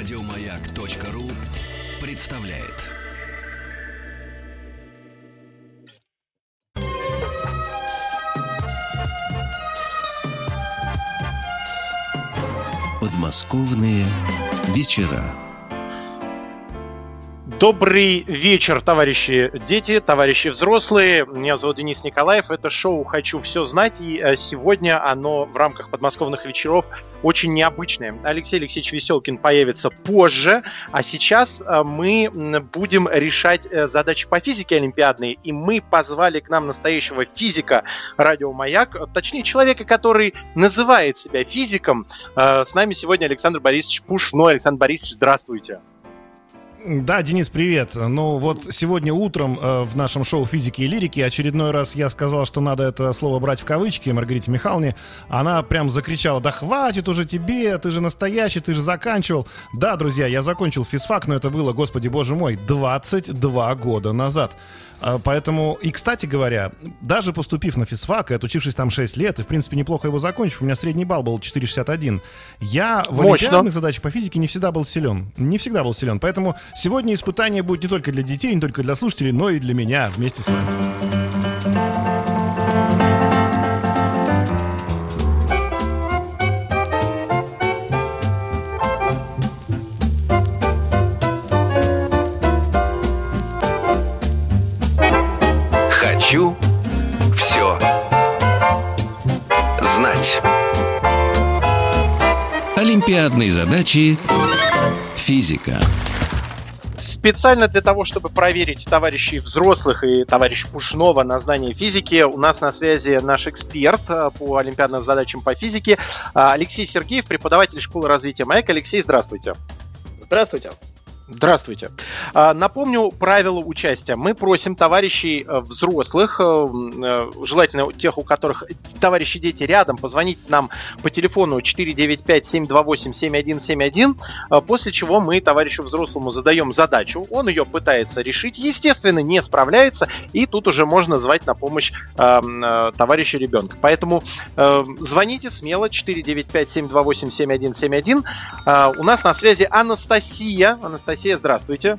Радиомаяк.ру представляет. Подмосковные вечера. Добрый вечер, товарищи дети, товарищи взрослые. Меня зовут Денис Николаев. Это шоу «Хочу все знать». И э, сегодня оно в рамках подмосковных вечеров очень необычное. Алексей Алексеевич Веселкин появится позже, а сейчас э, мы будем решать э, задачи по физике олимпиадной, и мы позвали к нам настоящего физика радио «Маяк», точнее, человека, который называет себя физиком. С нами сегодня Александр Борисович Пушной. Александр Борисович, здравствуйте. Да, Денис, привет. Ну вот сегодня утром э, в нашем шоу «Физики и лирики» очередной раз я сказал, что надо это слово брать в кавычки Маргарите Михайловне. Она прям закричала, да хватит уже тебе, ты же настоящий, ты же заканчивал. Да, друзья, я закончил физфак, но это было, господи боже мой, 22 года назад. А, поэтому, и, кстати говоря, даже поступив на физфак и отучившись там 6 лет, и, в принципе, неплохо его закончив, у меня средний балл был 4,61, я в Мощно. олимпиадных задачах по физике не всегда был силен. Не всегда был силен. Поэтому сегодня испытание будет не только для детей, не только для слушателей, но и для меня вместе с вами. Олимпиадные задачи физика. Специально для того, чтобы проверить товарищей взрослых и товарища Пушнова на знание физики, у нас на связи наш эксперт э, по олимпиадным задачам по физике э, Алексей Сергеев, преподаватель школы развития МАЭК. Алексей, здравствуйте. Здравствуйте. Здравствуйте. А, напомню правила участия. Мы просим товарищей э, взрослых, э, э, желательно тех, у которых товарищи дети рядом, позвонить нам по телефону 495-728-7171, после чего мы товарищу взрослому задаем задачу, он ее пытается решить, естественно, не справляется, и тут уже можно звать на помощь товарища ребенка. Поэтому звоните смело 495-728-7171. У нас на связи Анастасия. Анастасия Анастасия, здравствуйте.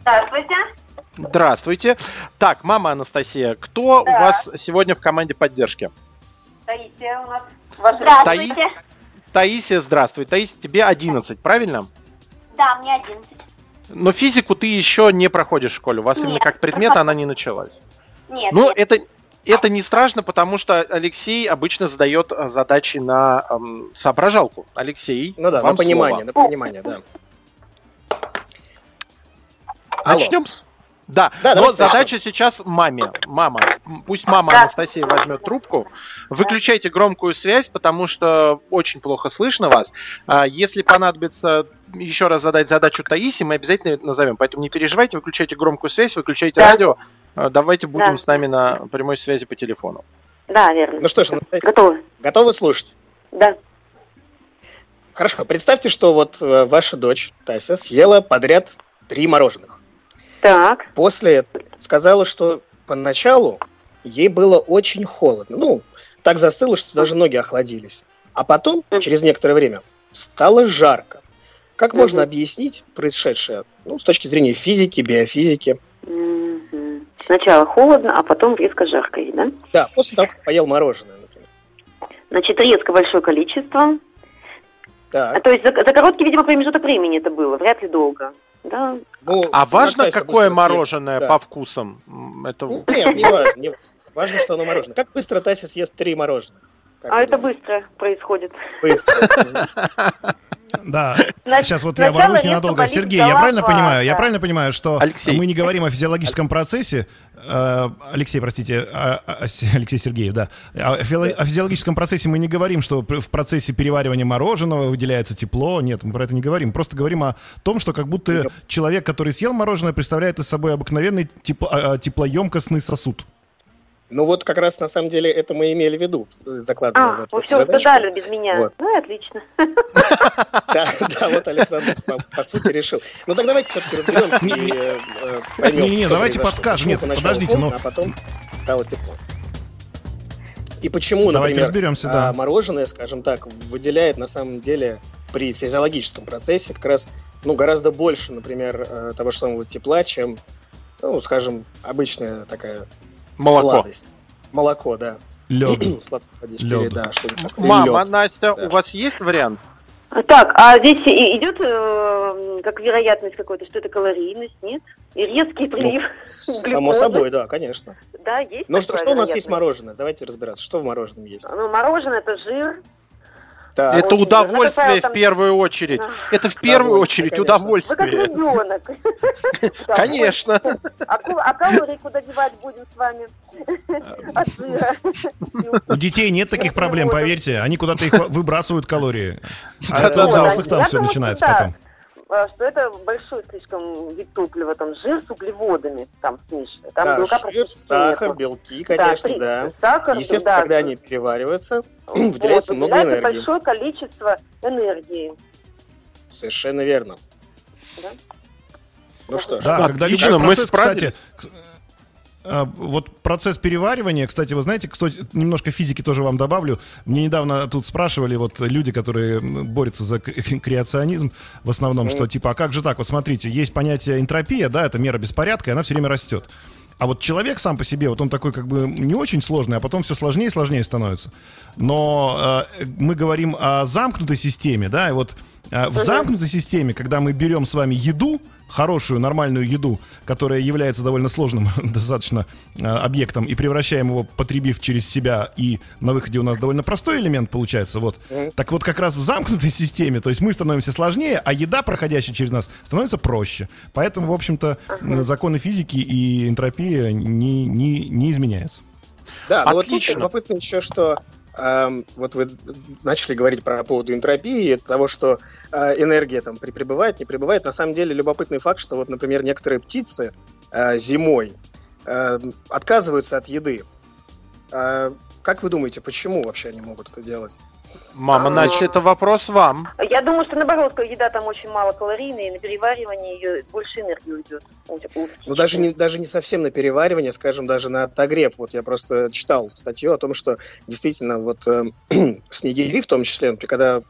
Здравствуйте. Здравствуйте. Так, мама Анастасия, кто да. у вас сегодня в команде поддержки? Таисия у нас. Здравствуйте. Таис... Таисия, здравствуй. Таисия, тебе 11, правильно? Да, мне 11. Но физику ты еще не проходишь в школе. У вас нет. именно как предмет она не началась. Нет. Ну, это, это не страшно, потому что Алексей обычно задает задачи на эм, соображалку. Алексей, ну да, вам на понимание, слово. на понимание, да. Начнем с... Да, да но задача начнем. сейчас маме. Мама, пусть мама Анастасия возьмет трубку. Выключайте громкую связь, потому что очень плохо слышно вас. А, если понадобится еще раз задать задачу Таисе, мы обязательно назовем. Поэтому не переживайте, выключайте громкую связь, выключайте да. радио. А, давайте будем да. с нами на прямой связи по телефону. Да, верно. Ну что ж, Анастасия, готовы. Готовы слушать? Да. Хорошо, представьте, что вот э, ваша дочь Тася съела подряд три мороженых. Так. После этого сказала, что поначалу ей было очень холодно. Ну, так застыло, что даже ноги охладились. А потом, через некоторое время, стало жарко. Как можно объяснить происшедшее ну, с точки зрения физики, биофизики? Сначала холодно, а потом резко жарко, да? Да, после того, как поел мороженое, например. Значит, резко большое количество. Так. А, то есть за, за короткий, видимо, промежуток времени это было, вряд ли долго. Да. Ну, а важно, какое мороженое да. по вкусам? Это... Ну, нет, не важно. Не... Важно, что оно мороженое. Как быстро Тася съест три мороженых? Как а это думаете? быстро происходит. Быстро. Да. Сейчас вот я ворвусь ненадолго. Сергей, я правильно понимаю? Я правильно понимаю, что мы не говорим о физиологическом процессе, э, Алексей, простите, а, а, Алексей Сергеев, да. О физиологическом процессе мы не говорим, что в процессе переваривания мороженого выделяется тепло. Нет, мы про это не говорим. Просто говорим о том, что как будто человек, который съел мороженое, представляет из собой обыкновенный тепло, а, теплоемкостный сосуд. Ну вот как раз на самом деле это мы имели в виду, закладывая а, вот вы все задачку. без меня. Вот. Ну и отлично. Да, да, вот Александр по сути решил. Ну так давайте все-таки разберемся и э, поймем, Не, не, давайте подскажем. Нет, подождите, но... А потом стало тепло. И почему, например, разберемся, да. А, мороженое, скажем так, выделяет на самом деле при физиологическом процессе как раз ну, гораздо больше, например, э, того же самого тепла, чем, ну, скажем, обычная такая Молоко. сладость. Молоко, да. Лед. Лед. Да, Мама, Лед. Настя, да. у вас есть вариант? Так, а здесь идет э, как вероятность какой-то, что это калорийность, нет? И резкий ну, прилив. Ну, само собой, да, конечно. Да, есть. Ну что, что у нас есть мороженое? Давайте разбираться. Что в мороженом есть? Ну, мороженое это жир, так. Это удовольствие это, в первую очередь. Да. Это в первую очередь конечно. удовольствие. Вы как ребенок. Конечно. А, а калории куда девать будем с вами? У детей нет таких проблем, поверьте. Они куда-то их выбрасывают калории. А это у взрослых там все начинается потом. А, что это большой слишком вид топлива, там жир с углеводами там смешивают. Там да, белка жир, сахар, нету. белки, конечно, да. да. Сахар, Естественно, да, когда они перевариваются, выделяется вот, много энергии. большое количество энергии. Совершенно верно. Да? Ну что ж, да, когда лично мы справились. Кстати, вот процесс переваривания, кстати, вы знаете, кстати, немножко физики тоже вам добавлю. Мне недавно тут спрашивали вот люди, которые борются за креационизм, в основном, что типа, а как же так? Вот смотрите, есть понятие энтропия, да, это мера беспорядка, и она все время растет. А вот человек сам по себе, вот он такой как бы не очень сложный, а потом все сложнее и сложнее становится. Но э, мы говорим о замкнутой системе, да, и вот в замкнутой системе, когда мы берем с вами еду, хорошую, нормальную еду, которая является довольно сложным достаточно э, объектом, и превращаем его, потребив через себя, и на выходе у нас довольно простой элемент получается. Вот. Так вот, как раз в замкнутой системе, то есть мы становимся сложнее, а еда, проходящая через нас, становится проще. Поэтому, в общем-то, законы физики и энтропия не, не, не изменяются. Да, но Отлично. вот любопытно еще, что вот вы начали говорить про поводу энтропии, того, что э, энергия там при пребывает, не пребывает. На самом деле любопытный факт, что вот, например, некоторые птицы э, зимой отказываются от еды. Как вы думаете, почему вообще они могут это делать? Мама, а, Настя, это вопрос вам. Я думаю, что наоборот, еда там очень мало калорийная, и на переваривание ее больше энергии уйдет. Ну, даже не, даже не совсем на переваривание, скажем, даже на отогрев. Вот я просто читал статью о том, что действительно вот э, снегири в том числе, например, когда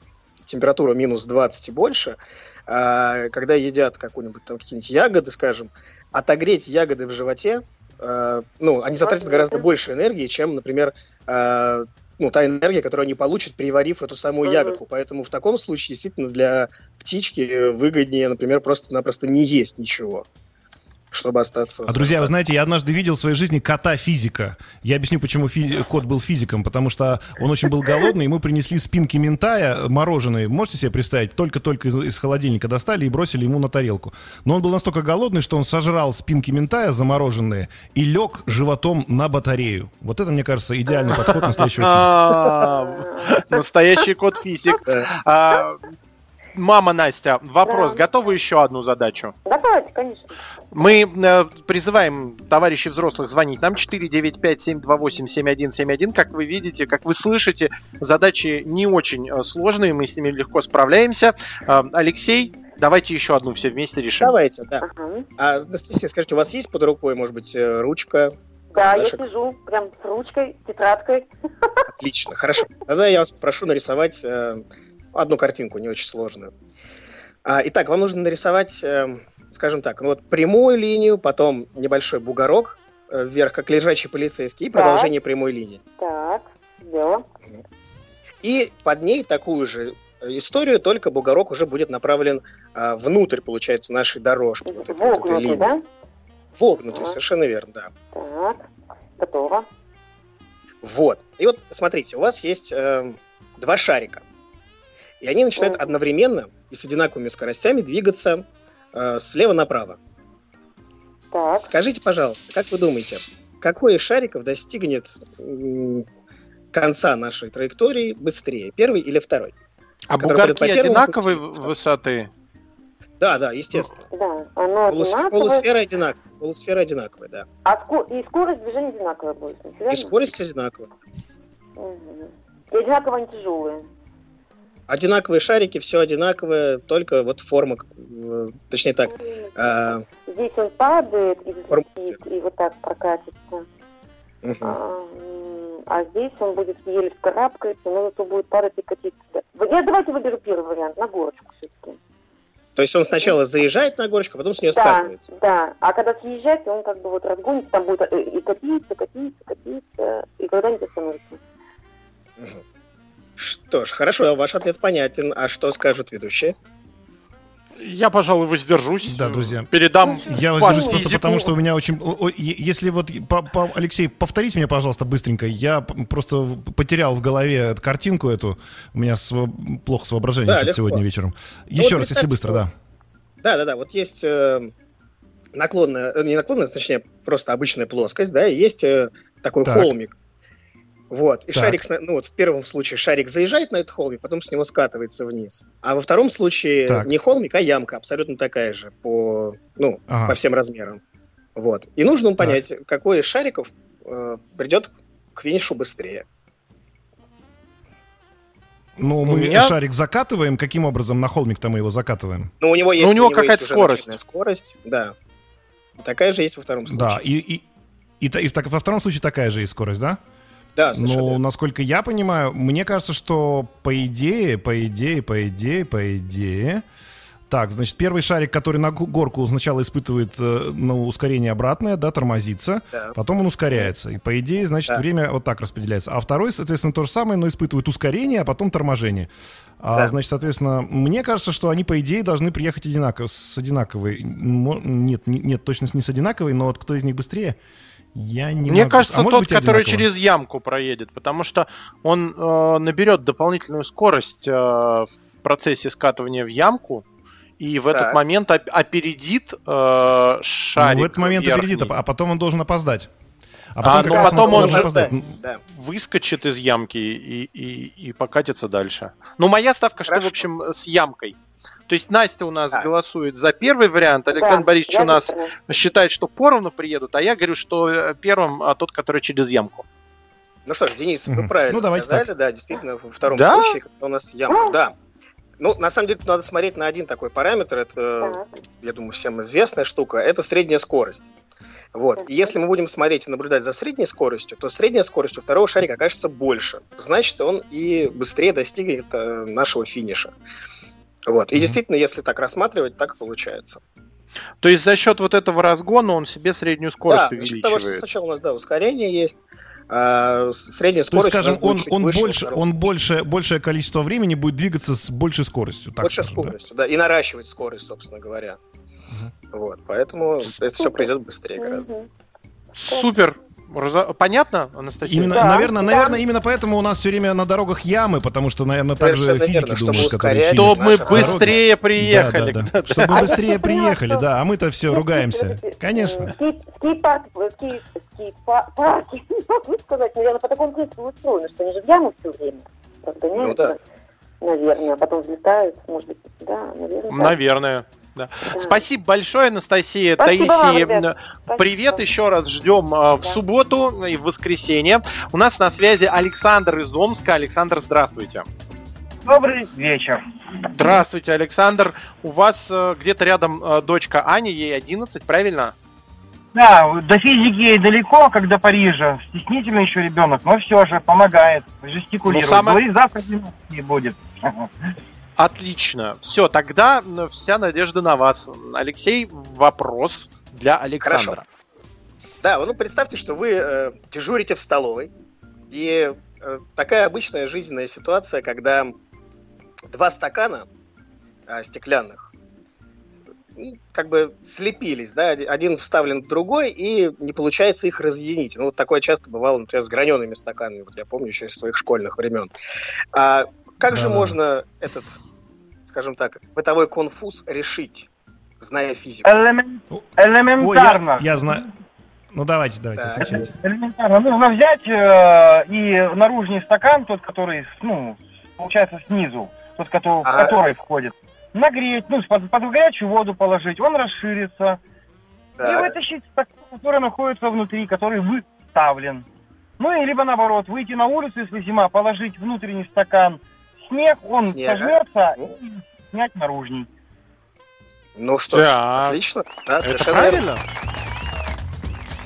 температура минус 20 и больше, э, когда едят какую-нибудь там какие-нибудь ягоды, скажем, отогреть ягоды в животе, э, ну, они затратят гораздо больше энергии, чем, например, э, ну, та энергия, которую они получат, переварив эту самую mm-hmm. ягодку. Поэтому в таком случае действительно для птички выгоднее, например, просто-напросто не есть ничего чтобы остаться... А, друзья, вы знаете, я однажды видел в своей жизни кота-физика. Я объясню, почему физи... кот был физиком. Потому что он очень был голодный, ему принесли спинки ментая мороженые. Можете себе представить? Только-только из, из холодильника достали и бросили ему на тарелку. Но он был настолько голодный, что он сожрал спинки ментая замороженные и лег животом на батарею. Вот это, мне кажется, идеальный подход настоящего физика. Настоящий кот-физик. Мама Настя, вопрос. Готовы еще одну задачу? Давайте, конечно. Мы э, призываем товарищей взрослых звонить нам 495-728-7171. Как вы видите, как вы слышите, задачи не очень э, сложные, мы с ними легко справляемся. Э, Алексей, давайте еще одну все вместе решим. Давайте, да. Ага. А, Анастасия, скажите, у вас есть под рукой, может быть, э, ручка? Да, я сижу прям с ручкой, тетрадкой. Отлично, хорошо. Тогда я вас прошу нарисовать э, одну картинку, не очень сложную. А, итак, вам нужно нарисовать э, скажем так, ну вот прямую линию, потом небольшой бугорок э, вверх, как лежачий полицейский, и так. продолжение прямой линии. Так, сделала. И под ней такую же историю, только бугорок уже будет направлен а, внутрь, получается, нашей дорожки. Вот этой, вот этой линии. да? Вогнутый, так. совершенно верно, да. Так, готово. Вот. И вот, смотрите, у вас есть э, два шарика. И они начинают одновременно и с одинаковыми скоростями двигаться э, слева направо. Так. Скажите, пожалуйста, как вы думаете, какой из шариков достигнет э, конца нашей траектории быстрее, первый или второй? А бугорки одинаковой высоты? Да, да, естественно. Да, оно Полус, Полусфера одинаковая. Полусфера одинаковая, да. А ско... и скорость движения одинаковая будет? И скорость одинаковая. Угу. И одинаково они тяжелые одинаковые шарики, все одинаковое, только вот форма, э, точнее так. Э, Здесь он падает и взлетит, и вот так прокатится. Угу. А, а здесь он будет еле вскарабкается, но зато будет падать и катиться. Я давайте выберу первый вариант, на горочку все-таки. То есть он сначала заезжает на горочку, а потом с нее да, скатывается? Да, а когда съезжать, он как бы вот разгонится, там будет э, и катиться, катиться, катиться, и когда-нибудь остановится. Что ж, хорошо, ваш ответ понятен. А что скажут ведущие? Я, пожалуй, воздержусь. Да, друзья. Передам. Я воздержусь просто потому, что у меня очень... Если вот... Алексей, повторите мне, пожалуйста, быстренько. Я просто потерял в голове картинку эту. У меня плохо с воображением да, сегодня вечером. Ну Еще раз, если быстро, да. Да, да, да. Вот есть э, наклонная, э, не наклонная, точнее, просто обычная плоскость, да, и есть э, такой так. холмик. Вот. И так. шарик, ну вот в первом случае шарик заезжает на этот холмик, потом с него скатывается вниз. А во втором случае так. не холмик, а ямка, абсолютно такая же по, ну, ага. по всем размерам. Вот. И нужно понять, так. какой из шариков э, придет к финишу быстрее. Ну, мы меня... шарик закатываем. Каким образом на холмик-то мы его закатываем? Ну, у него есть, ну, у него, у него какая-то скорость. скорость, да. И такая же есть во втором случае. Да, и, и, и, и, и во втором случае такая же есть скорость, да? Да, Ну, насколько я понимаю, мне кажется, что по идее, по идее, по идее, по идее... Так, значит, первый шарик, который на горку сначала испытывает э, ну, ускорение обратное, да, тормозится, да. потом он ускоряется. И по идее, значит, да. время вот так распределяется. А второй, соответственно, то же самое, но испытывает ускорение, а потом торможение. А, да. Значит, соответственно, мне кажется, что они, по идее, должны приехать одинаково, с одинаковой. Нет, нет, точно не с одинаковой, но вот кто из них быстрее? Я не Мне могу... кажется, а тот, который через ямку проедет, потому что он э, наберет дополнительную скорость э, в процессе скатывания в ямку, и в так. этот момент оп- опередит э, шарик. Ну, в этот момент верхний. опередит, а потом он должен опоздать. А потом, а, ну, потом он, он опоздать. Да. выскочит из ямки и, и, и покатится дальше. Ну, моя ставка, Хорошо. что, в общем, с ямкой. То есть Настя у нас да. голосует за первый вариант, Александр да, Борисович у нас знаю. считает, что поровну приедут, а я говорю, что э, первым а тот, который через ямку. Ну что ж, Денис, вы правильно ну, сказали, так. да, действительно, во втором да? случае, когда у нас ямка, да. Ну, на самом деле, надо смотреть на один такой параметр, это, я думаю, всем известная штука, это средняя скорость. Вот. И если мы будем смотреть и наблюдать за средней скоростью, то средняя скорость у второго шарика окажется больше. Значит, он и быстрее достигнет э, нашего финиша. Вот. И действительно, если так рассматривать, так и получается. То есть за счет вот этого разгона он себе среднюю скорость да, увеличивает. Да, за счет того, что сначала у нас да, ускорение есть, а средняя скорость. То есть, скажем, он, он больше, он больше, большее количество времени будет двигаться с большей скоростью. Так большей скоростью, да? да, и наращивать скорость, собственно говоря. Угу. Вот, поэтому это все пройдет быстрее гораздо. Супер, Понятно, Анастасия? Именно, да, наверное, да. наверное, именно поэтому у нас все время на дорогах ямы, потому что, наверное, так же физики верно, думают, которые Чтобы мы быстрее приехали. Да, да, да. Чтобы мы быстрее приехали, да, а мы-то все ругаемся. Конечно. Скейт-парки, могу сказать, наверное, по такому принципу устроены, что они же в яму все время Ну да. Наверное, а потом взлетают, может быть, да, наверное. Наверное. Да. Спасибо большое, Анастасия. Спасибо Таисия, вам, привет еще раз ждем а, в субботу и в воскресенье. У нас на связи Александр из Омска. Александр, здравствуйте. Добрый вечер. Здравствуйте, Александр. У вас э, где-то рядом э, дочка Аня, ей 11, правильно? Да, до физики ей далеко, как до Парижа. Стеснительный еще ребенок, но все же помогает, жестикулирует. Ну, самое... Говорит, завтра не будет. Отлично. Все, тогда вся надежда на вас. Алексей, вопрос для Александра. Хорошо. Да, ну представьте, что вы э, дежурите в столовой, и э, такая обычная жизненная ситуация, когда два стакана э, стеклянных как бы слепились, да, один вставлен в другой, и не получается их разъединить. Ну, вот такое часто бывало, например, с гранеными стаканами, вот я помню еще из своих школьных времен. А как же можно этот, скажем так, бытовой конфуз решить, зная физику? Элемент... Элементарно. Ой, я, я знаю. Ну давайте, давайте, да. отвечайте. Элементарно. Нужно взять э, и наружный стакан, тот, который, ну, получается снизу, тот, который, ага. в который входит, нагреть, ну, под, под горячую воду положить, он расширится. Так. И вытащить стакан, который находится внутри, который выставлен. Ну и либо наоборот, выйти на улицу, если зима, положить внутренний стакан – снег, он Снега. сожмется ну. и снять наружней. Ну что ж, да. отлично. Да, Это правильно.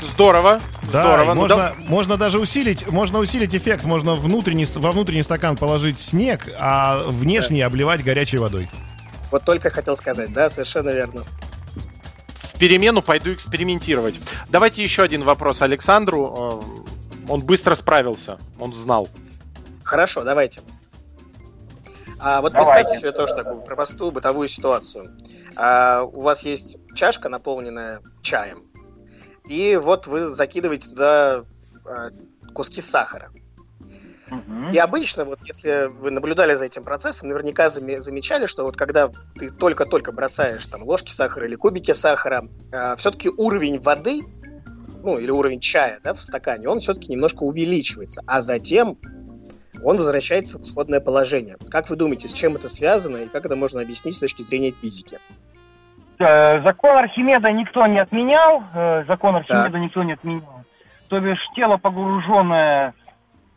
Здорово. Да, здорово. Ну, можно, да... можно даже усилить, можно усилить эффект. Можно внутренний, во внутренний стакан положить снег, а внешний да. обливать горячей водой. Вот только хотел сказать, да, совершенно верно. В перемену пойду экспериментировать. Давайте еще один вопрос Александру. Э, он быстро справился, он знал. Хорошо, давайте. А вот Давайте. представьте себе тоже такую простую бытовую ситуацию. А, у вас есть чашка, наполненная чаем, и вот вы закидываете туда а, куски сахара. Угу. И обычно, вот если вы наблюдали за этим процессом, наверняка заме- замечали, что вот когда ты только-только бросаешь там ложки сахара или кубики сахара, э, все-таки уровень воды, ну или уровень чая да, в стакане, он все-таки немножко увеличивается, а затем он возвращается в исходное положение. Как вы думаете, с чем это связано и как это можно объяснить с точки зрения физики? Э, закон Архимеда никто не отменял, э, закон Архимеда да. никто не отменял. То бишь тело, погруженное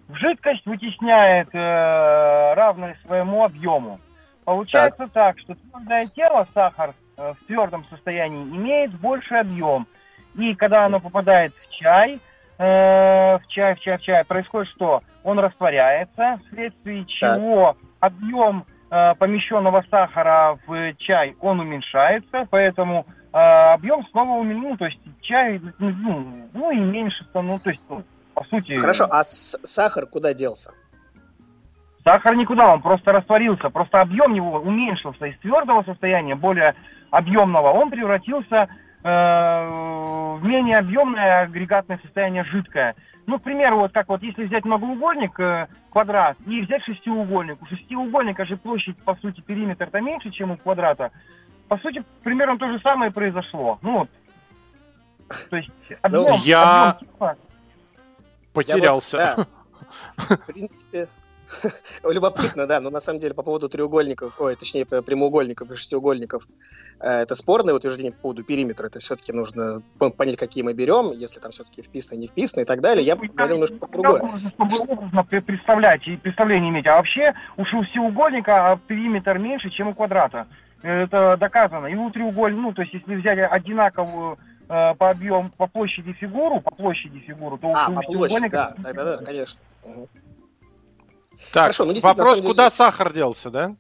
в жидкость, вытесняет э, равное своему объему. Получается так, так что твердое тело, сахар в твердом состоянии, имеет больший объем. И когда оно попадает в чай, в чай, в чай, в чай, происходит что? Он растворяется, вследствие чего объем э, помещенного сахара в чай, он уменьшается, поэтому э, объем снова ну, то есть чай, ну, ну и меньше, ну, то есть, ну, по сути... Хорошо, а сахар куда делся? Сахар никуда, он просто растворился, просто объем его уменьшился из твердого состояния, более объемного, он превратился э, в менее объемное агрегатное состояние жидкое. Ну, к примеру, вот как вот если взять многоугольник, э, квадрат, и взять шестиугольник. У шестиугольника же площадь, по сути, периметр-то меньше, чем у квадрата. По сути, примерно то же самое произошло. Ну вот. То есть объем, ну, я объем, потерялся. Я вот, да, в принципе, Любопытно, да, но на самом деле по поводу треугольников, ой, точнее, прямоугольников и шестиугольников, э, это спорное утверждение по поводу периметра, это все-таки нужно понять, какие мы берем, если там все-таки вписано, не вписано и так далее. Я говорил немножко про другое. Чтобы образно представлять и представление иметь, а вообще у шестиугольника а периметр меньше, чем у квадрата. Это доказано. И у треугольника, ну, то есть если взять одинаковую э, по объему, по площади фигуру, по площади фигуру, то а, у по площади, да, да, да, да, конечно. Угу. Так, Хорошо, ну, вопрос, деле... куда сахар делся, да?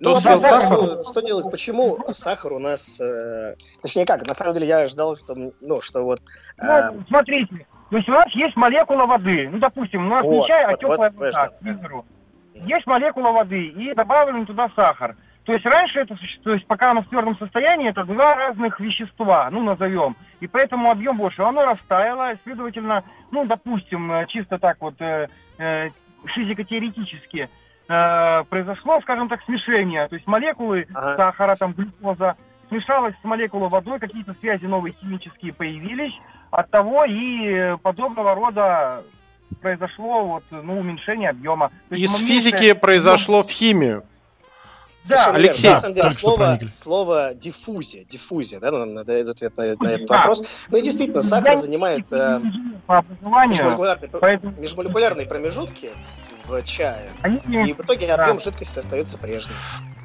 Ну, Кто ну, сахар? Что, что делать? Почему сахар у нас... Э, точнее как, на самом деле я ждал, что, ну, что вот... Э... Ну, смотрите, то есть у нас есть молекула воды. Ну, допустим, у нас вот, не чай, а вот, теплая вот, вода, к примеру. Есть молекула воды, и добавлен туда сахар. То есть раньше это то есть пока оно в твердом состоянии, это два разных вещества, ну назовем. И поэтому объем больше. Оно растаяло, следовательно, ну, допустим, э, чисто так вот э, э, физико-теоретически э, произошло, скажем так, смешение. То есть молекулы ага. сахара, там, глюкоза смешалась с молекулой водой, какие-то связи новые химические появились. От того и подобного рода произошло вот, ну, уменьшение объема. То Из физики произошло в химию. Да, Алексей, на самом деле, слово, слово диффузия, диффузия, да, надо дать ответ на, на этот вопрос. Ну и действительно, сахар занимает э, межмолекулярные, поэтому... межмолекулярные промежутки в чае, и в итоге объем жидкости остается прежним.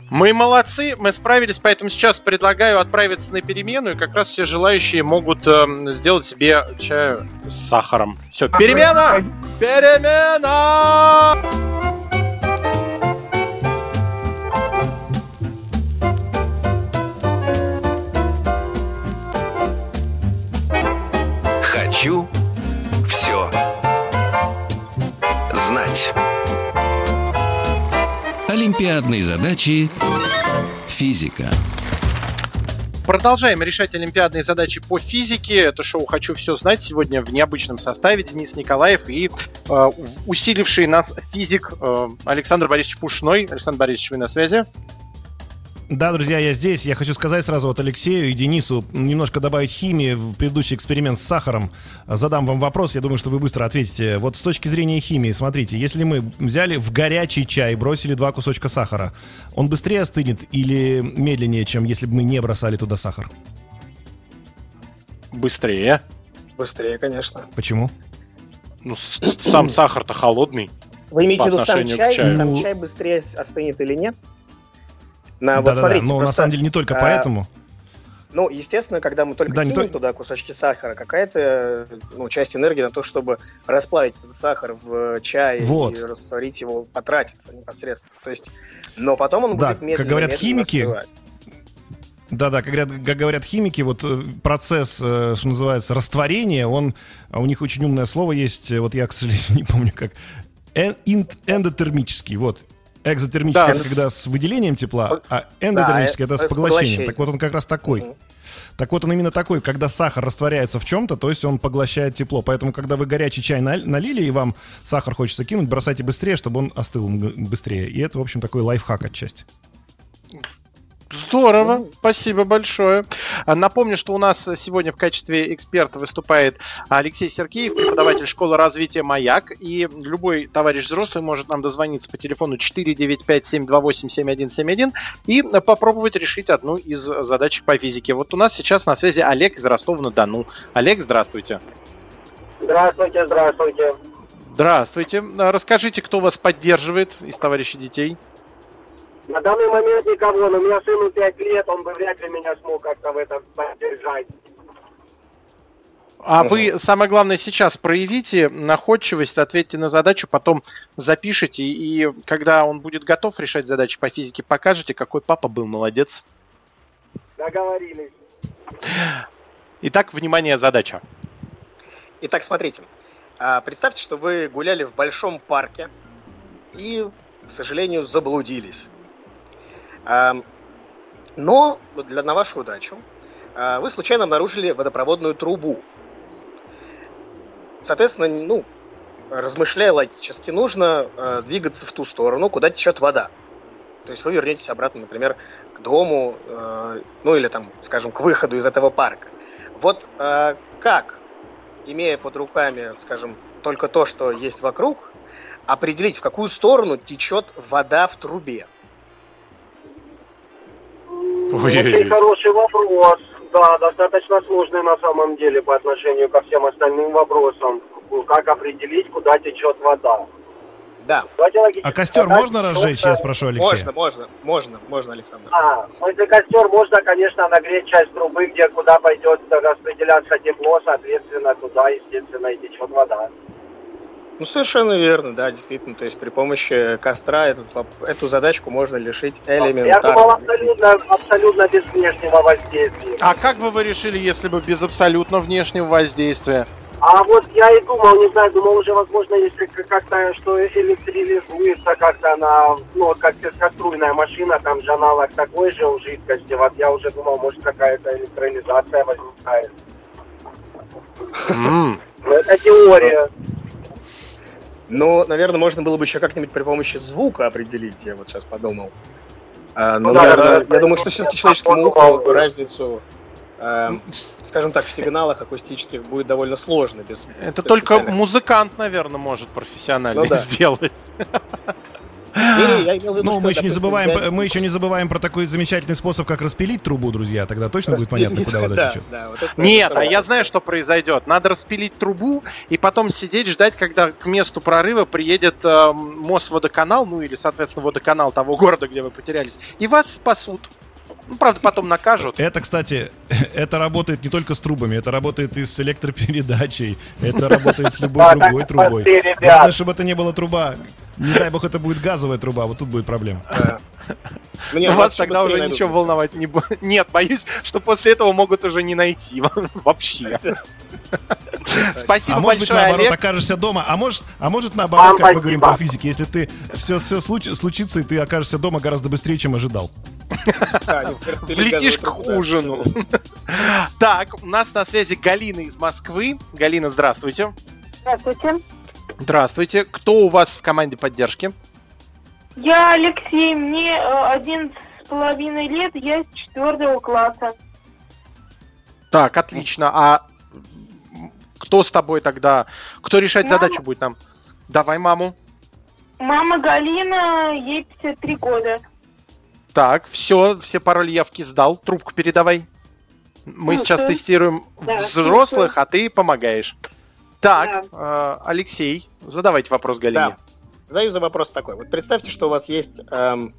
Мы молодцы, мы справились, поэтому сейчас предлагаю отправиться на перемену, и как раз все желающие могут э, сделать себе чай с сахаром. Все, перемена! Перемена! Олимпиадные задачи физика. Продолжаем решать олимпиадные задачи по физике. Это шоу «Хочу все знать». Сегодня в необычном составе Денис Николаев и э, усиливший нас физик э, Александр Борисович Пушной. Александр Борисович, вы на связи? Да, друзья, я здесь. Я хочу сказать сразу вот Алексею и Денису немножко добавить химии в предыдущий эксперимент с сахаром. Задам вам вопрос, я думаю, что вы быстро ответите. Вот с точки зрения химии, смотрите, если мы взяли в горячий чай, бросили два кусочка сахара, он быстрее остынет или медленнее, чем если бы мы не бросали туда сахар? Быстрее. Быстрее, конечно. Почему? Ну, сам сахар-то холодный. Вы имеете в виду сам чай? Сам чай быстрее остынет или нет? На, да, вот да, смотрите, да. Но просто, на самом деле не только а... поэтому. Ну, естественно, когда мы только да, кинем то... туда кусочки сахара, какая-то ну, часть энергии на то, чтобы расплавить этот сахар в чай вот. и растворить его, потратится непосредственно. То есть, но потом он да, будет медленно, как говорят медленно химики, остывать. Да-да, как говорят, как говорят химики, вот э, процесс, э, что называется, растворения, он, а у них очень умное слово есть, вот я, к сожалению, не помню как, эндотермический, вот, Экзотермический да, это когда с выделением тепла, а эндотермический да, это с поглощением. Так вот он как раз такой. Угу. Так вот он именно такой, когда сахар растворяется в чем-то, то есть он поглощает тепло. Поэтому, когда вы горячий чай налили и вам сахар хочется кинуть, бросайте быстрее, чтобы он остыл быстрее. И это, в общем, такой лайфхак отчасти. Здорово, спасибо большое. А, напомню, что у нас сегодня в качестве эксперта выступает Алексей Сергеев, преподаватель школы развития «Маяк». И любой товарищ взрослый может нам дозвониться по телефону 495-728-7171 и попробовать решить одну из задачек по физике. Вот у нас сейчас на связи Олег из Ростова-на-Дону. Олег, здравствуйте. Здравствуйте, здравствуйте. Здравствуйте. Расскажите, кто вас поддерживает из товарищей детей? На данный момент никого, но у меня сыну 5 лет, он бы вряд ли меня смог как-то в этом поддержать. А вы, самое главное, сейчас проявите находчивость, ответьте на задачу, потом запишите, и когда он будет готов решать задачи по физике, покажете, какой папа был молодец. Договорились. Итак, внимание, задача. Итак, смотрите. А, представьте, что вы гуляли в большом парке и, к сожалению, заблудились. Но для, на вашу удачу а, вы случайно обнаружили водопроводную трубу. Соответственно, ну, размышляя логически, нужно э, двигаться в ту сторону, куда течет вода. То есть вы вернетесь обратно, например, к дому, э, ну или там, скажем, к выходу из этого парка. Вот э, как, имея под руками, скажем, только то, что есть вокруг, определить, в какую сторону течет вода в трубе? Очень хороший вопрос. Да, достаточно сложный на самом деле по отношению ко всем остальным вопросам. Как определить, куда течет вода? Да. А костер Задать можно разжечь, я спрошу Алексея? Можно, можно, можно, можно, Александр. А, ну, если костер, можно, конечно, нагреть часть трубы, где куда пойдет распределяться тепло, соответственно, туда, естественно, и течет вода. Ну, совершенно верно, да, действительно. То есть при помощи костра эту, эту задачку можно решить элементарно. Я думал, абсолютно, абсолютно без внешнего воздействия. А как бы вы решили, если бы без абсолютно внешнего воздействия? А вот я и думал, не знаю, думал уже, возможно, если как-то, что электризуется как-то она, ну, как пескоструйная машина, там же аналог такой же у жидкости. Вот я уже думал, может, какая-то электролизация возникает. Mm. Но это теория. Но, наверное, можно было бы еще как-нибудь при помощи звука определить, я вот сейчас подумал. А, но, ну, наверное, да, да, я думаю, что все-таки человеческому уху разницу, э, скажем так, в сигналах акустических будет довольно сложно. Без, Это без только музыкант, наверное, может профессионально ну, да. сделать. Ну, мы еще не забываем, мы еще не забываем про такой замечательный способ, как распилить трубу, друзья. Тогда точно будет понятно, куда вода течет. Нет, а я знаю, что произойдет. Надо распилить трубу и потом сидеть, ждать, когда к месту прорыва приедет э, Мосводоканал, ну или, соответственно, водоканал того города, где вы потерялись, и вас спасут. Ну, правда, потом накажут. Это, кстати, это работает не только с трубами, это работает и с электропередачей, это работает с любой другой трубой. Главное, чтобы это не была труба. Не дай бог, это будет газовая труба, вот тут будет проблема. Мне вас тогда уже ничего волновать не будет. Нет, боюсь, что после этого могут уже не найти вообще. Спасибо а может быть, наоборот, Олег. окажешься дома. А может, а может наоборот, как мы говорим по физике, если ты все, все случится, и ты окажешься дома гораздо быстрее, чем ожидал. Летишь к ужину. Так, у нас на связи Галина из Москвы. Галина, здравствуйте. Здравствуйте. Здравствуйте. Кто у вас в команде поддержки? Я Алексей, мне э, один с половиной лет, я из четвертого класса. Так, отлично. А кто с тобой тогда? Кто решать Мама. задачу будет нам? Давай маму. Мама Галина, ей 53 года. Так, все, все пароли явки сдал. Трубку передавай. Мы ну, сейчас тестируем да, взрослых, а ты помогаешь. Так, да. э, Алексей, задавайте вопрос Галине. Да. Задаю за вопрос такой. Вот представьте, что у вас есть, эм,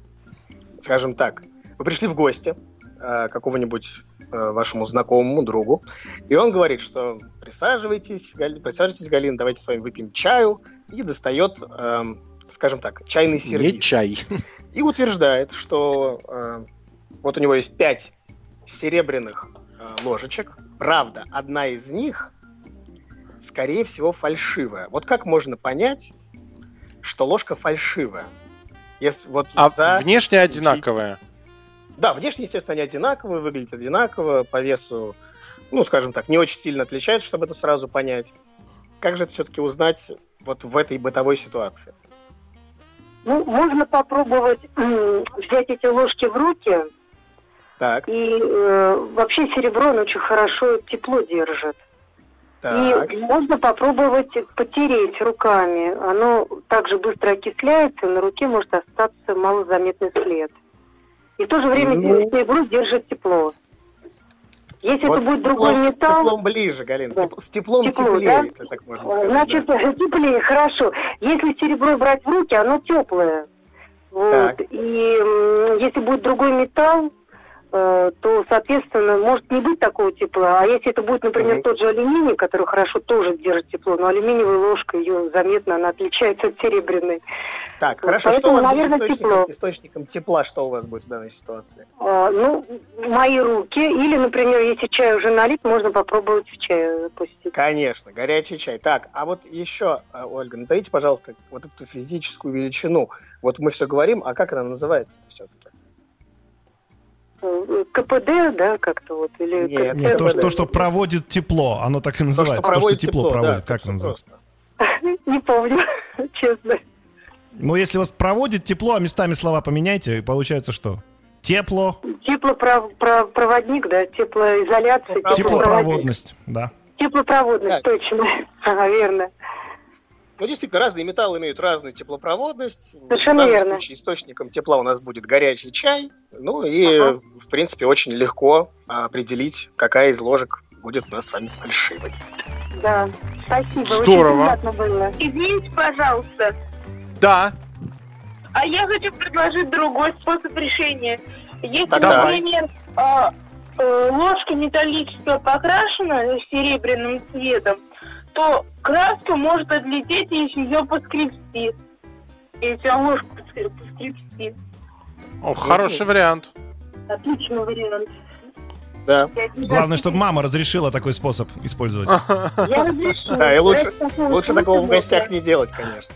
скажем так, вы пришли в гости э, какого-нибудь э, вашему знакомому другу, и он говорит, что присаживайтесь, Гали, присаживайтесь, Галина, давайте с вами выпьем чаю, и достает, э, скажем так, чайный сервис. Не чай. И утверждает, что э, вот у него есть пять серебряных э, ложечек. Правда, одна из них, скорее всего, фальшивая. Вот как можно понять, что ложка фальшивая? Если вот а за... внешне одинаковая? Да, внешне, естественно, они одинаковые, выглядят одинаково, по весу, ну, скажем так, не очень сильно отличаются, чтобы это сразу понять. Как же это все-таки узнать вот в этой бытовой ситуации? Ну, можно попробовать взять эти ложки в руки. Так. И э, вообще серебро, оно очень хорошо тепло держит. Так. И можно попробовать потереть руками. Оно также быстро окисляется, на руке может остаться малозаметный след. И в то же время ну... серебро держит тепло. Если вот это будет теплом, другой металл... С теплом ближе, Галина. Да. с теплом Тепло, теплее, да? если так можно сказать. Значит, да. теплее, хорошо. Если серебро брать в руки, оно теплое. Вот. Так. И если будет другой металл, то, соответственно, может не быть такого тепла. А если это будет, например, mm-hmm. тот же алюминий, который хорошо тоже держит тепло, но алюминиевая ложка, ее заметно, она отличается от серебряной. Так, хорошо. Поэтому, что у вас наверное, будет источником, тепло. источником тепла? Что у вас будет в данной ситуации? А, ну, мои руки. Или, например, если чай уже налит, можно попробовать в чай пустить. Конечно, горячий чай. Так, а вот еще, э, Ольга, назовите, пожалуйста, вот эту физическую величину. Вот мы все говорим, а как она называется все-таки? КПД, да, как-то вот? Или нет, нет то, что, то, что проводит тепло, оно так и называется. То, что, проводит то, что тепло, тепло проводит, да, как называется? Не помню, честно. Ну, если вас проводит тепло, а местами слова поменяйте, и получается что? Тепло. Теплопроводник, да, теплоизоляция. Теплопроводность, да. Теплопроводность, точно. Ага, верно. Ну, действительно, разные металлы имеют разную теплопроводность. Совершенно в данном верно. случае источником тепла у нас будет горячий чай. Ну и, ага. в принципе, очень легко определить, какая из ложек будет у нас с вами фальшивой. Да, спасибо. Здорово. Очень приятно было. Извините, пожалуйста. Да. А я хочу предложить другой способ решения. Если, так, например, а, э, ложка металлическая покрашена серебряным цветом, то краска может отлететь, если ее поскрести. Если ложку поскрести. О, хороший вариант. Отличный вариант. Да. Главное, чтобы мама разрешила такой способ использовать. Я разрешу. Да, и лучше, лучше такого в гостях не делать, конечно.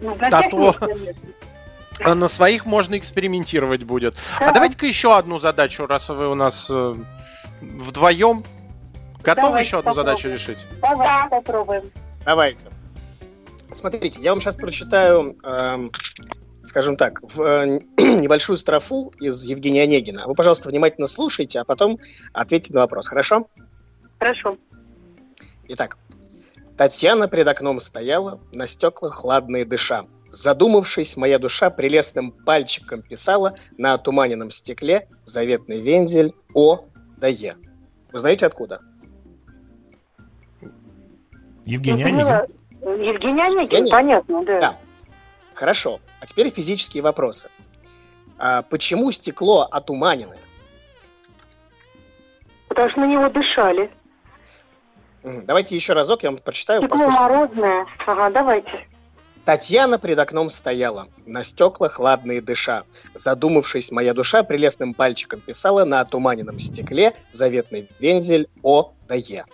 Ну, да то а на своих можно экспериментировать будет. А давайте-ка еще одну задачу, раз вы у нас э, вдвоем Готовы Давайте еще одну попробуем. задачу решить? Давай, попробуем. Давайте. Смотрите, я вам сейчас прочитаю, э, скажем так, в, э, небольшую строфу из Евгения Онегина. Вы, пожалуйста, внимательно слушайте, а потом ответьте на вопрос, хорошо? Хорошо. Итак. Татьяна пред окном стояла, на стеклах хладные дыша. Задумавшись, моя душа прелестным пальчиком писала на отуманенном стекле заветный вензель О да Е. Вы знаете откуда? Евгений Онегин. Евгений Онегин, понятно, да. да. Хорошо. А теперь физические вопросы. А почему стекло отуманенное? Потому что на него дышали. Давайте еще разок, я вам прочитаю. Стекло послушайте. морозное. Ага, давайте. Татьяна пред окном стояла, на стеклах ладные дыша. Задумавшись, моя душа прелестным пальчиком писала на отуманенном стекле заветный вензель О да Е.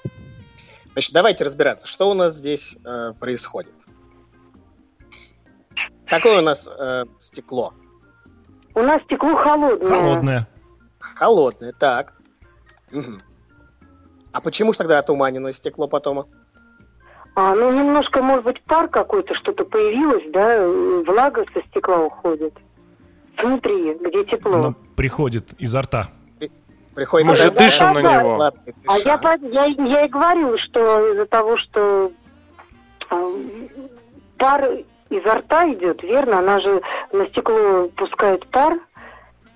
Значит, давайте разбираться, что у нас здесь э, происходит. Какое у нас э, стекло? У нас стекло холодное. Холодное. Холодное, так. Угу. А почему же тогда отуманенное стекло потом? А, ну, немножко, может быть, пар какой-то, что-то появилось, да, влага со стекла уходит. Внутри, где тепло. Но приходит изо рта. Приходит Мы же дышим на него. А я, я, я и говорила, что из-за того, что э, пар изо рта идет, верно? Она же на стекло пускает пар,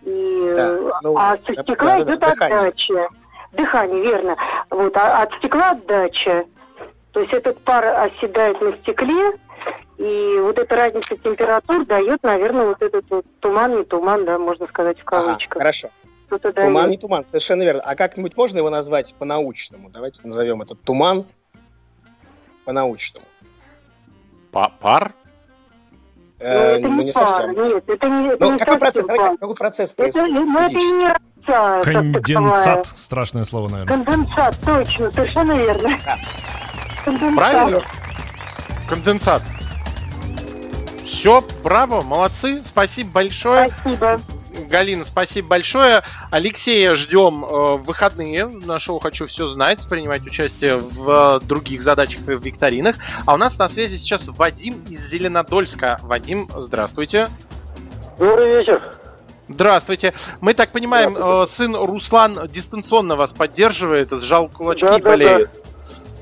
и, да, ну, а со стекла да, идет да, отдача. Дыхание, верно. Вот, а от стекла отдача. То есть этот пар оседает на стекле, и вот эта разница температур дает, наверное, вот этот вот туман, не туман, да, можно сказать в кавычках. Ага, хорошо. Что-то Туман дает. не туман, совершенно верно. А как-нибудь можно его назвать по-научному? Давайте назовем это туман по-научному. Па- Пар? Э, это ну, не не пар, совсем. Нет, это не, это Ну, не какой процесс, какой процесс Это, происходит ну, это не как таковая. Конденсат. Страшное слово, наверное. Конденсат, точно, совершенно верно. Конденсат. Правильно? Конденсат. Все, браво, молодцы, спасибо большое. Спасибо. Галина, спасибо большое. Алексея ждем э, в выходные на шоу «Хочу все знать», принимать участие в э, других задачах и в викторинах. А у нас на связи сейчас Вадим из Зеленодольска. Вадим, здравствуйте. Добрый вечер. Здравствуйте. Мы так понимаем, э, сын Руслан дистанционно вас поддерживает, сжал кулачки Да, и да, болеет.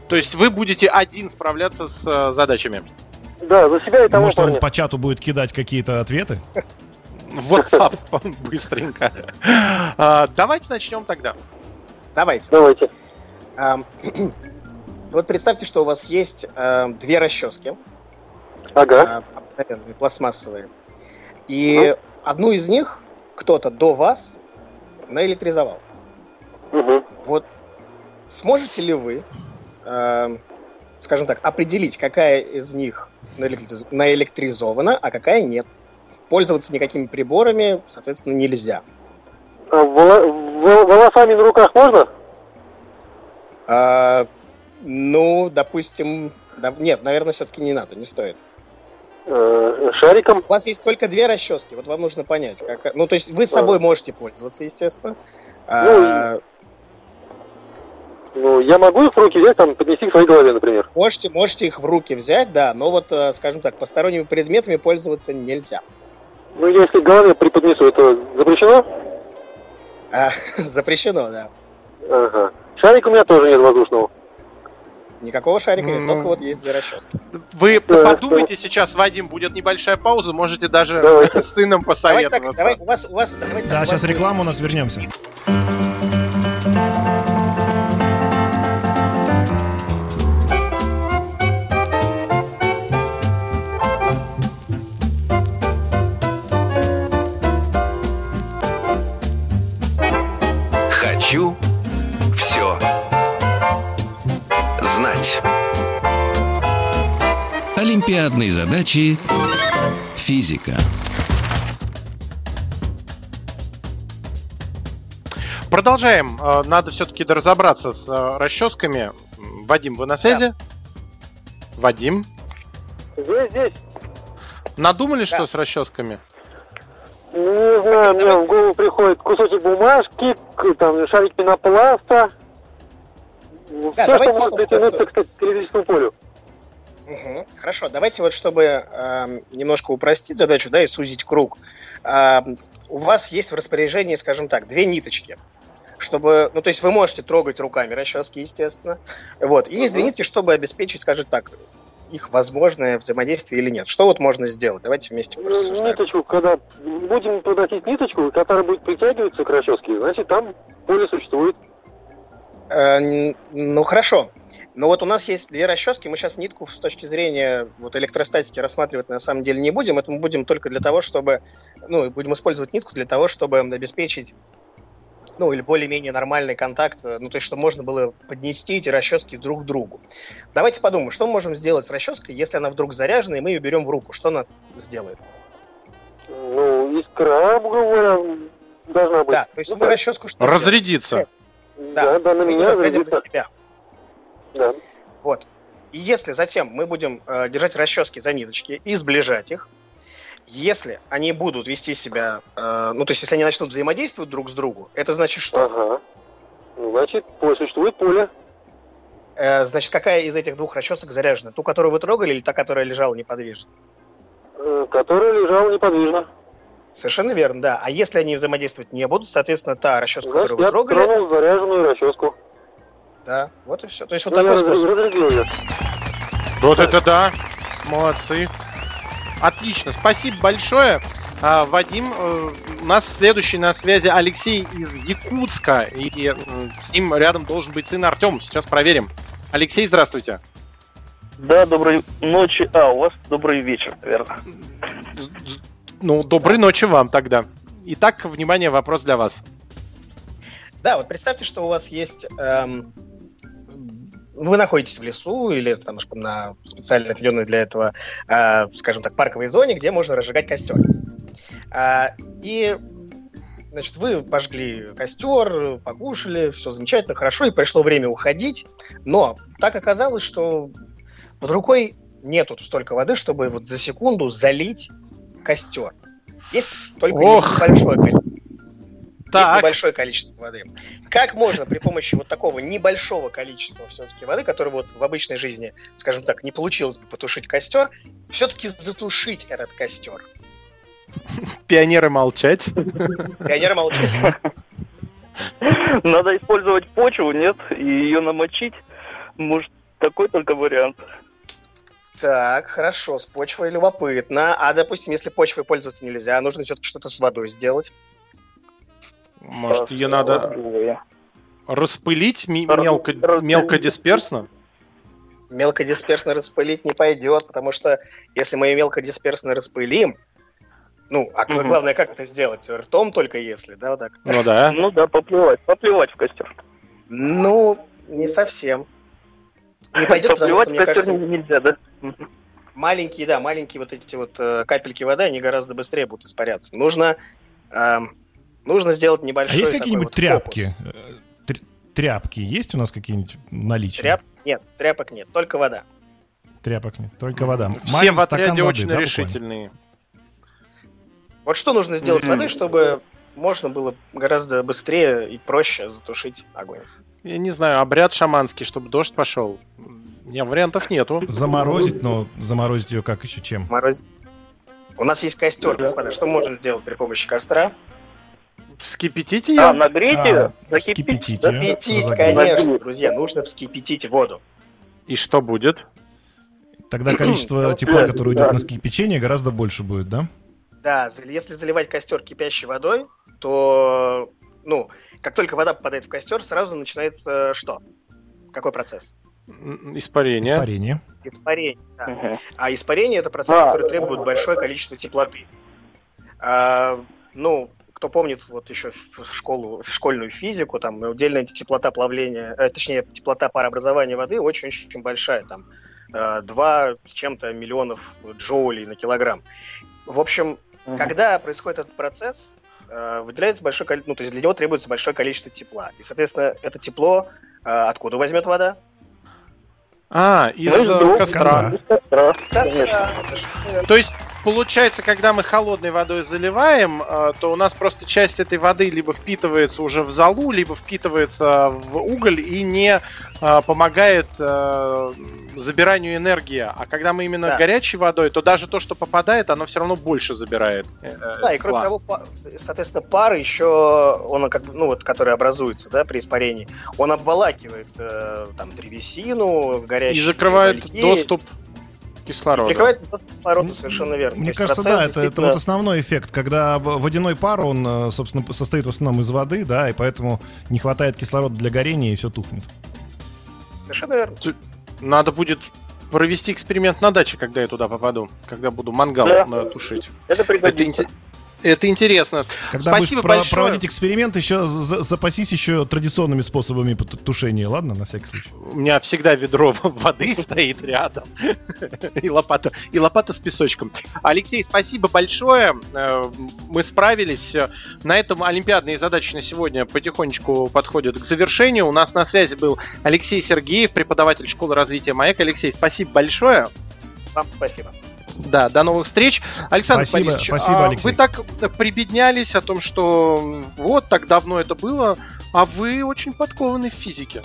То есть вы будете один справляться с задачами. Да, за себя и того Может, он парня. по чату будет кидать какие-то ответы? В WhatsApp быстренько. А, Давайте начнем тогда. Давайте. Давайте. Вот представьте, что у вас есть э, две расчески, Ага. обыкновенные, пластмассовые. И одну из них кто-то до вас наэлектризовал. Угу. Вот сможете ли вы, э, скажем так, определить, какая из них наэлектриз- наэлектризована, а какая нет? Пользоваться никакими приборами, соответственно, нельзя. А волосами на руках можно? А, ну, допустим, да- нет, наверное, все-таки не надо, не стоит. Э, шариком? У вас есть только две расчески, вот вам нужно понять. Как... Ну, то есть вы собой можете пользоваться, естественно. А, Ну, я могу их в руки взять, там, поднести к своей голове, например. можете, можете их в руки взять, да, но вот, э, скажем так, посторонними предметами пользоваться нельзя. Ну, если голове преподнесу, это запрещено? А, запрещено, да. Ага. Шарика у меня тоже нет воздушного. Никакого шарика нет, Ну. только вот есть две расчески. Вы Да, подумайте сейчас, Вадим, будет небольшая пауза, можете даже Давайте. с сыном Давайте так, посоветоваться. давай, у вас, у вас, давайте Да, у вас сейчас реклама, у нас вернемся. Хочу все знать. Олимпиадные задачи. Физика. Продолжаем. Э, Надо все-таки разобраться с э, расческами. Вадим, вы на связи? Вадим, Здесь, здесь. надумали, Да. что с расческами? Ну, Не знаю, мне в голову приходит кусочек бумажки, там, шарик пенопласта. Да, Все, давайте, что может притянуться к, электрическому полю. Мгм. Хорошо, давайте вот, чтобы эм, немножко упростить задачу, да, и сузить круг. эм, у вас есть в распоряжении, скажем так, две ниточки. Чтобы, ну, то есть вы можете трогать руками расчески, естественно. Вот. И есть две нитки, чтобы обеспечить, скажем так, их возможное взаимодействие или нет. Что вот можно сделать? Давайте вместе Ну, порассуждаем. ниточку, когда будем подносить ниточку, которая будет притягиваться к расческе, значит, там поле существует. Э, ну хорошо. Но вот у нас есть две расчески. Мы сейчас нитку с точки зрения вот электростатики рассматривать на самом деле не будем. Это мы будем только для того, чтобы, ну, будем использовать нитку для того, чтобы обеспечить, ну, или более-менее нормальный контакт, э, ну, то есть, чтобы можно было поднести эти расчески друг к другу. Давайте подумаем, что мы можем сделать с расческой, если она вдруг заряжена, и мы ее берем в руку. Что она сделает? Ну, искра, говоря, должна быть. Да, то есть Ну мы да. расческу что делаем? Разрядиться. Да, да, на меня зарядится. себя. Да. Вот. И если затем мы будем э, держать расчески за ниточки и сближать их, если они будут вести себя, э, ну то есть если они начнут взаимодействовать друг с другом, это значит что? Ага. Ну, Значит, существует поле. Э, значит, какая из этих двух расчесок заряжена? Ту, которую вы трогали, или та, которая лежала неподвижно? э, которая лежала неподвижно. Совершенно верно, да. А если они взаимодействовать не будут, соответственно, та расческа, Значит, которую вы я трогали, тронул заряженную расческу. да, вот и все. То есть вот Ну, я такой раз- способ. разрядил ее. Вот это да. Молодцы. Отлично. Спасибо большое. А, Вадим, э, у нас следующий на связи Алексей из Якутска. И э, с ним рядом должен быть сын Артем. Сейчас проверим. Алексей, здравствуйте. Да, доброй ночи. А, у вас добрый вечер, наверное. Ну, доброй ночи вам тогда. Итак, внимание, вопрос для вас. Да, вот представьте, что у вас есть... Эм, вы находитесь в лесу или там, на специально отведенной для этого, э, скажем так, парковой зоне, где можно разжигать костер. Э, и Значит, вы пожгли костер, покушали, все замечательно, хорошо, и пришло время уходить. Но так оказалось, что под рукой нету столько воды, чтобы вот за секунду залить костер. Есть только Ох. небольшое количество. Так. Есть небольшое количество воды. Как можно при помощи вот такого небольшого количества все-таки воды, которое вот в обычной жизни, скажем так, не получилось бы потушить костер, все-таки затушить этот костер? Пионеры молчать. Пионеры молчать. Надо использовать почву, нет? И ее намочить. Может, такой только вариант. Так, хорошо, с почвой любопытно. А, допустим, если почвой пользоваться нельзя, нужно все-таки что-то с водой сделать. Может, ее надо распылить мелко, мелкодисперсно? Мелкодисперсно распылить не пойдет, потому что если мы ее мелкодисперсно распылим, ну, а угу. главное, как это сделать? Ртом только если, да, вот так? Ну да. Ну да, поплевать, поплевать в костер. Ну, не совсем. Не пойдет, потому что, мне кажется... нельзя, да? Маленькие, да, маленькие вот эти вот э, капельки воды, они гораздо быстрее будут испаряться. Нужно, э, нужно сделать небольшой А есть какие-нибудь вот тряпки? Фокус. Тряпки есть у нас какие-нибудь наличия? Тряп... Нет, тряпок нет, только вода. Тряпок нет, только вода. Все Маленький в отряде очень воды, решительные. Да, вот что нужно сделать mm-hmm. водой, чтобы можно было гораздо быстрее и проще затушить огонь? Я не знаю, обряд шаманский, чтобы дождь пошел. Нет, вариантов нету. Заморозить, но заморозить ее как еще чем? Морозить. У нас есть костер, господа. Что можем сделать при помощи костра? Вскипятить ее? А, нагреть ее? А, вскипятить ее? Вскипятить, конечно, друзья. Нужно вскипятить воду. И что будет? Тогда количество тепла, которое уйдет на скипячение, гораздо больше будет, да? Да, если заливать костер кипящей водой, то, ну, как только вода попадает в костер, сразу начинается что? Какой процесс? Испарение. Испарение. Испарение, да. Угу. А испарение это процесс, а, который требует большое количество теплоты. А, ну, кто помнит вот еще в школу, в школьную физику, там отдельная теплота плавления, э, точнее, теплота парообразования воды очень-очень большая, там, э, 2 с чем-то миллионов джоулей на килограмм. В общем, Угу. Когда происходит этот процесс, э, выделяется большое количество, ну, то есть для него требуется большое количество тепла. И, соответственно, это тепло э, откуда возьмет вода? А, из ну, костра. костра. костра. То есть получается, когда мы холодной водой заливаем, э, то у нас просто часть этой воды либо впитывается уже в залу, либо впитывается в уголь и не э, помогает э, забиранию энергии. А когда мы именно да. горячей водой, то даже то, что попадает, оно все равно больше забирает. Да, и кроме того, соответственно, пар еще, он как ну вот, который образуется, да, при испарении, он обволакивает там древесину, горячие И закрывает угольки. доступ кислорода. Прикрывает кислорода, совершенно верно. Мне кажется, да, это, действительно... это вот основной эффект, когда водяной пар, он, э, собственно, состоит в основном из воды, да, и поэтому не хватает кислорода для горения, и все тухнет. Совершенно верно. Надо будет провести эксперимент на даче, когда я туда попаду, когда буду мангал да. тушить. Это пригодится. Это, это интересно. Когда Спасибо будешь большое. проводить эксперимент, еще запасись еще традиционными способами тушения, ладно, на всякий случай. У меня всегда ведро воды стоит рядом. И лопата, и лопата с песочком. Алексей, спасибо большое. Э, мы справились. На этом олимпиадные задачи на сегодня потихонечку подходят к завершению. У нас на связи был Алексей Сергеев, преподаватель школы развития МАЭК. Алексей, спасибо большое. Вам спасибо. Да, до новых встреч. Александр спасибо, Борисович, спасибо, а Алексей. вы так прибеднялись о том, что вот так давно это было, а вы очень подкованы в физике.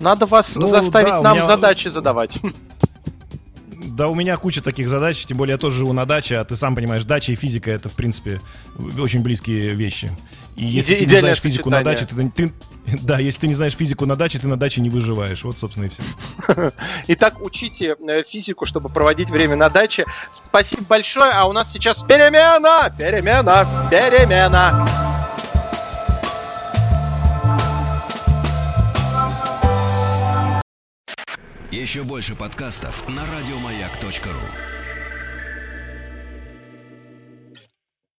Надо вас ну, заставить да, нам меня... задачи задавать. Да, у меня куча таких задач, тем более я тоже живу на даче, а ты сам понимаешь, дача и физика это, в принципе, очень близкие вещи. И если Иде- ты не знаешь физику на даче, ты, ты, Да, если ты не знаешь физику на даче, ты на даче не выживаешь. Вот, собственно, и все. Итак, учите э, физику, чтобы проводить время на даче. Спасибо большое, а у нас сейчас перемена, перемена, перемена. Еще больше подкастов на радиомаяк.ру